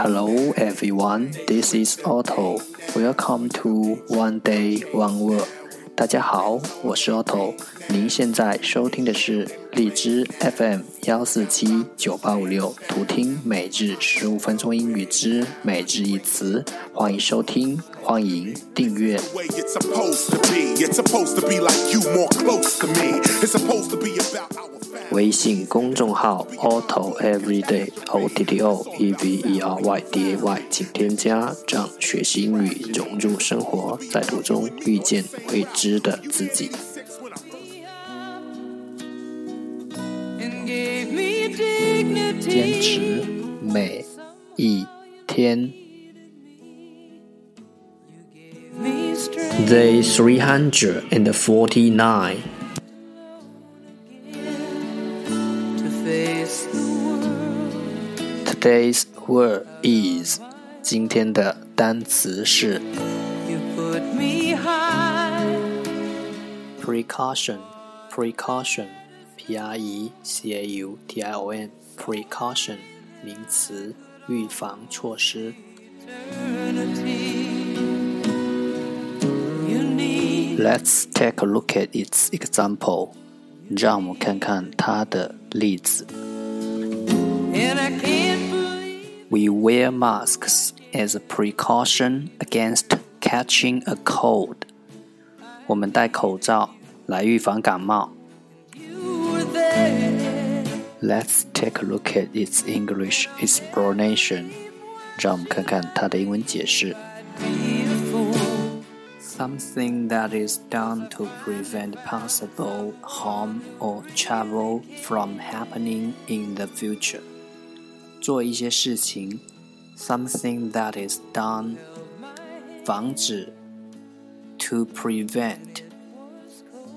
Hello everyone, this is Otto. Welcome to One Day One Word. 大家好，我是 Otto。您现在收听的是荔枝 FM 幺四七九八五六，图听每日十五分钟英语之每日一词。欢迎收听，欢迎订阅。微信公众号 auto Everyday O T T O E V E R Y D A Y，请添加，让学习英语融入生活，在途中遇见未知的自己。坚持每一天。Day three hundred and forty nine. Today's word is 今天的单词是 precaution precaution p r e c a u t i o n precaution 名词预防措施。Let's take a look at its example. 让我们看看它的例子。We wear masks as a precaution against catching a cold. 我们戴口罩来预防感冒。 Let's take a look at its English explanation. 让我们看看它的英文解释。Something that is done to prevent possible harm or trouble from happening in the future. 做一些事情，something that is done，防止，to prevent，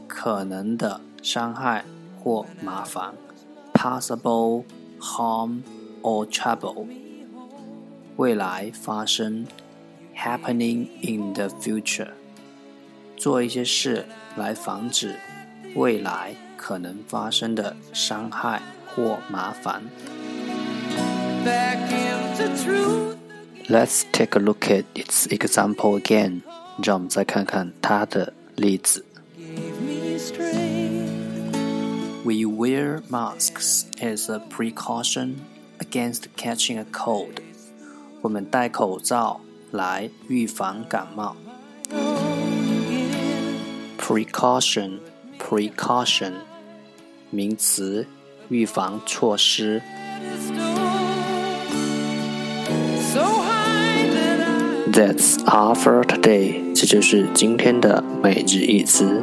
可能的伤害或麻烦 ，possible harm or trouble，未来发生，happening in the future，做一些事来防止未来可能发生的伤害或麻烦。Let's take a look at its example again. 让我们再看看它的例子。 We wear masks as a precaution against catching a cold. 我们戴口罩来预防感冒。Precaution, precaution，名词，预防措施。That's all for today。这就是今天的每日一词。